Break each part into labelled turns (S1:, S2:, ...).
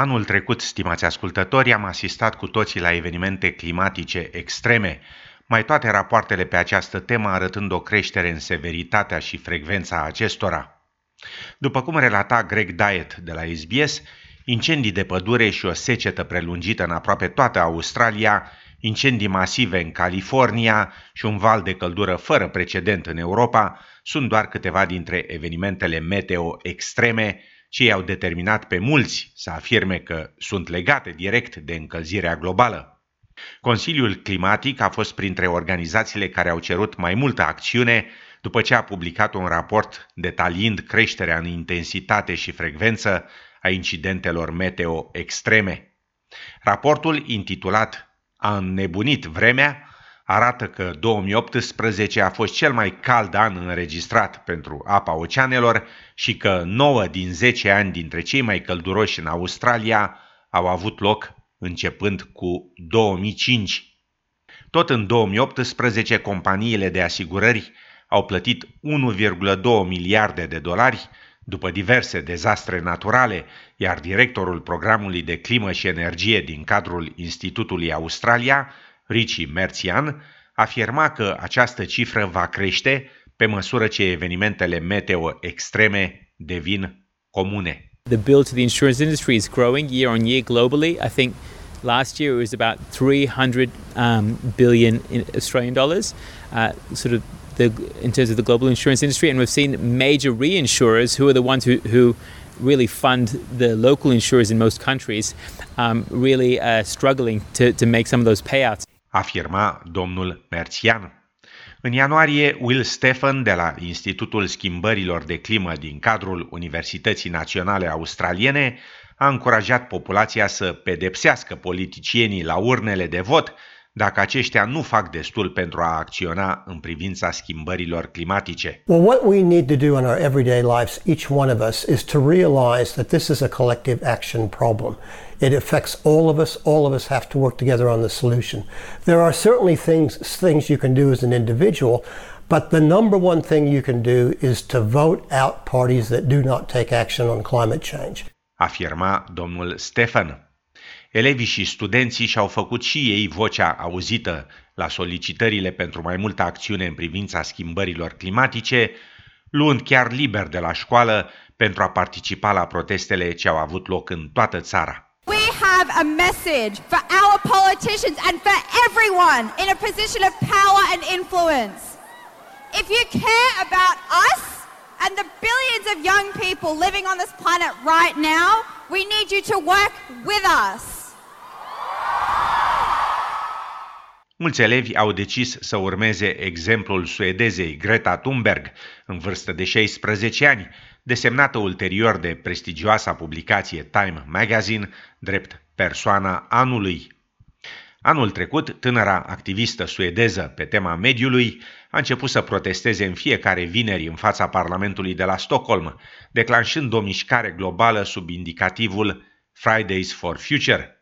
S1: Anul trecut, stimați ascultători, am asistat cu toții la evenimente climatice extreme, mai toate rapoartele pe această temă arătând o creștere în severitatea și frecvența acestora. După cum relata Greg Diet de la SBS, incendii de pădure și o secetă prelungită în aproape toată Australia, incendii masive în California și un val de căldură fără precedent în Europa sunt doar câteva dintre evenimentele meteo extreme ce i-au determinat pe mulți să afirme că sunt legate direct de încălzirea globală. Consiliul Climatic a fost printre organizațiile care au cerut mai multă acțiune după ce a publicat un raport detaliind creșterea în intensitate și frecvență a incidentelor meteo extreme. Raportul, intitulat A înnebunit vremea, arată că 2018 a fost cel mai cald an înregistrat pentru apa oceanelor și că 9 din 10 ani dintre cei mai călduroși în Australia au avut loc începând cu 2005. Tot în 2018, companiile de asigurări au plătit 1,2 miliarde de dolari după diverse dezastre naturale, iar directorul programului de climă și energie din cadrul Institutului Australia Ricci Merțian, afirma că această cifră va crește pe măsură ce evenimentele meteo extreme devin comune.
S2: The bill to the insurance industry is growing year on year globally. I think last year it was about 300 um, billion in Australian dollars, uh, sort of the, in terms of the global insurance industry, and we've seen major reinsurers who are the ones who, who really fund the local insurers in most countries, um, really uh, struggling to, to make some of those payouts.
S1: Afirma domnul Merțian. În ianuarie, Will Stephen de la Institutul Schimbărilor de Climă din cadrul Universității Naționale Australiene a încurajat populația să pedepsească politicienii la urnele de vot dacă aceștia nu fac destul pentru a acționa în privința schimbărilor climatice.
S3: Well, what we need to do in our everyday lives, each one of us, is to realize that this is a collective action problem. It affects all of us. All of us have to work together on the solution. There are certainly things things you can do as an individual, but the number one thing you can do is to vote out parties that do not take action on climate change.
S1: Afirma domnul Stefan. Elevii și studenții și-au făcut și ei vocea auzită la solicitările pentru mai multă acțiune în privința schimbărilor climatice, luând chiar liber de la școală pentru a participa la protestele ce au avut loc în toată țara.
S4: We have a message for our politicians and for everyone in a position of power and influence. If you care about us and the billions of young people living on this planet right now, we need you to work with us.
S1: Mulți elevi au decis să urmeze exemplul suedezei Greta Thunberg, în vârstă de 16 ani, desemnată ulterior de prestigioasa publicație Time Magazine drept persoana anului. Anul trecut, tânăra activistă suedeză pe tema mediului a început să protesteze în fiecare vineri în fața Parlamentului de la Stockholm, declanșând o mișcare globală sub indicativul Fridays for Future –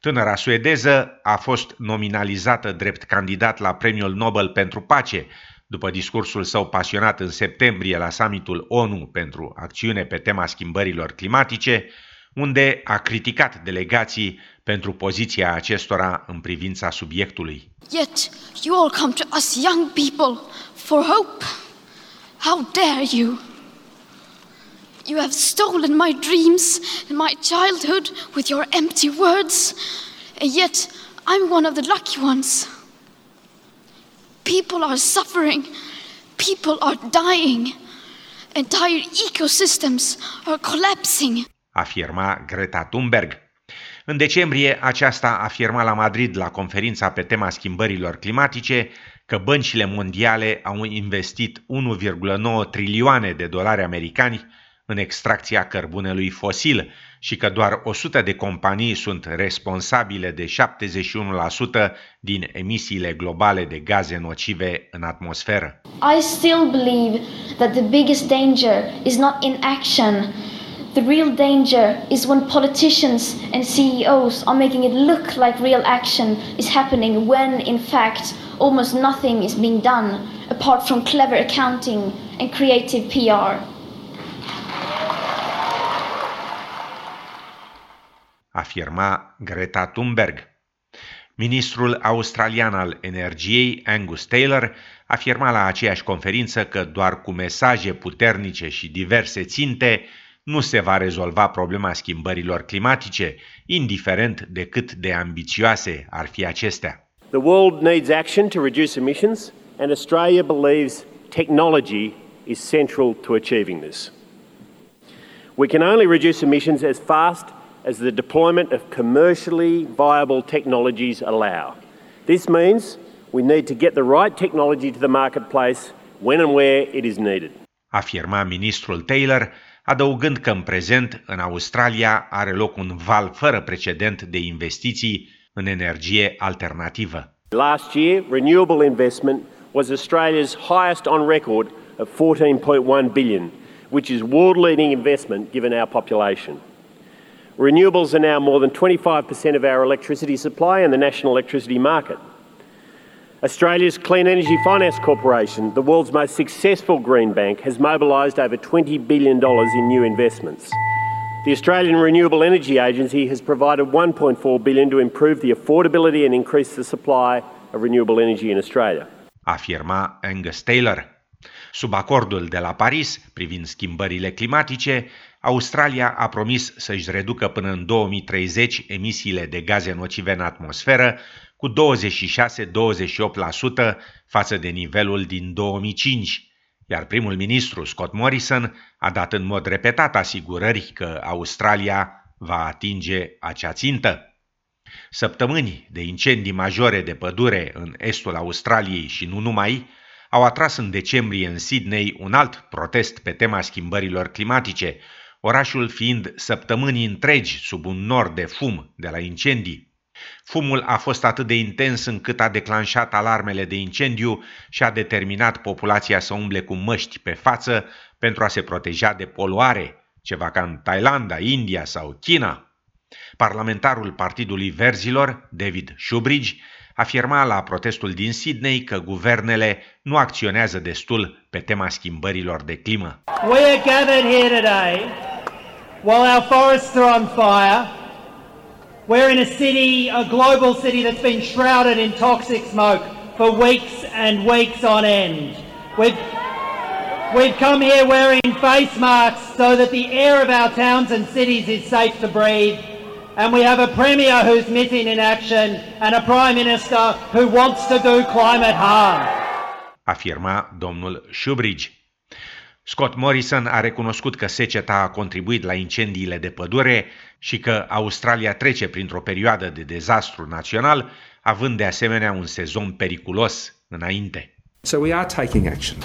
S1: Tânăra suedeză a fost nominalizată drept candidat la Premiul Nobel pentru Pace, după discursul său pasionat în septembrie la summitul ONU pentru acțiune pe tema schimbărilor climatice, unde a criticat delegații pentru poziția acestora în privința subiectului.
S5: Yet you all come to us young people for hope. How dare you? You have stolen my dreams and my childhood with your empty words, and yet I'm one of the lucky ones. People are suffering, people are dying, entire ecosystems are collapsing.
S1: Afirma Greta Thunberg. În decembrie, aceasta afirma la Madrid la conferința pe tema schimbărilor climatice că băncile mondiale au investit 1,9 trilioane de dolari americani în extracția cărbunelui fosil și că doar 100 de companii sunt responsabile de 71% din emisiile globale de gaze nocive în atmosferă.
S6: I still believe that the biggest danger is not inaction. The real danger is when politicians and CEOs are making it look like real action is happening when in fact almost nothing is being done apart from clever accounting and creative PR.
S1: Afirma Greta Thunberg. Ministrul australian al energiei, Angus Taylor, afirma la aceeași conferință că doar cu mesaje puternice și diverse ținte nu se va rezolva problema schimbărilor climatice, indiferent de cât de ambițioase ar fi acestea.
S7: The world needs action to reduce emissions and Australia believes technology is central to achieving this. We can only reduce emissions as fast as the deployment of commercially viable technologies allow. This means we need to get the right technology to the marketplace when and where it is needed.
S1: Afirma ministrul Taylor, adăugând că în prezent în Australia are loc un val fără precedent de investiții în energie alternativă.
S7: Last year, renewable investment was Australia's highest on record of 14.1 billion, which is world-leading investment given our population. Renewables are now more than 25% of our electricity supply in the national electricity market. Australia's Clean Energy Finance Corporation, the world's most successful green bank, has mobilised over $20 billion in new investments. The Australian Renewable Energy Agency has provided 1.4 billion to improve the affordability and increase the supply of renewable energy in Australia.
S1: Afirma Angus Taylor. Sub acordul de la Paris privind schimbările climatice, Australia a promis să-și reducă până în 2030 emisiile de gaze nocive în atmosferă cu 26-28% față de nivelul din 2005, iar primul ministru Scott Morrison a dat în mod repetat asigurări că Australia va atinge acea țintă. Săptămâni de incendii majore de pădure în estul Australiei și nu numai au atras în decembrie în Sydney un alt protest pe tema schimbărilor climatice, orașul fiind săptămâni întregi sub un nor de fum de la incendii. Fumul a fost atât de intens încât a declanșat alarmele de incendiu și a determinat populația să umble cu măști pe față pentru a se proteja de poluare, ceva ca în Thailanda, India sau China. Parlamentarul Partidului Verzilor, David Shubridge, afirma la protestul din Sydney că guvernele nu acționează destul pe tema schimbărilor de climă.
S8: We are gathered here today while our forests are on fire We're in a city, a global city that's been shrouded in toxic smoke for weeks and weeks on end. We've, we've come here wearing face masks so that the air of our towns and cities is safe to breathe. And we have a Premier who's missing in action and a Prime Minister who wants to do climate harm.
S1: Afirma domnul Shubridge. Scott Morrison a recunoscut că seceta a contribuit la incendiile de pădure și că Australia trece printr-o perioadă de dezastru național, având de asemenea un sezon periculos înainte.
S9: So we are taking action.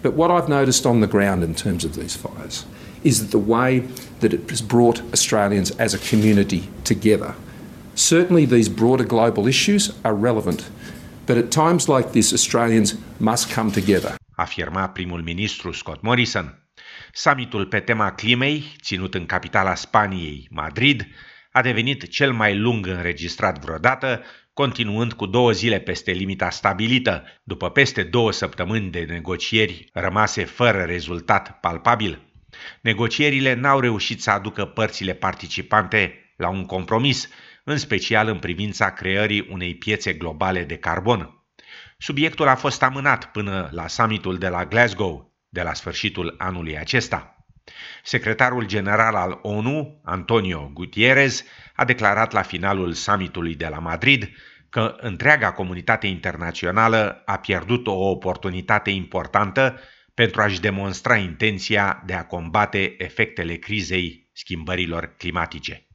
S9: But what I've noticed on the ground in terms of these fires is that the way that it has brought Australians as a community together. Certainly these broader global issues are relevant, but at times like this Australians must come together.
S1: Afirma primul ministru Scott Morrison. Summitul pe tema climei, ținut în capitala Spaniei, Madrid, a devenit cel mai lung înregistrat vreodată, continuând cu două zile peste limita stabilită, după peste două săptămâni de negocieri rămase fără rezultat palpabil. Negocierile n-au reușit să aducă părțile participante la un compromis, în special în privința creării unei piețe globale de carbon. Subiectul a fost amânat până la summitul de la Glasgow, de la sfârșitul anului acesta. Secretarul general al ONU, Antonio Gutierrez, a declarat la finalul summitului de la Madrid că întreaga comunitate internațională a pierdut o oportunitate importantă pentru a-și demonstra intenția de a combate efectele crizei schimbărilor climatice.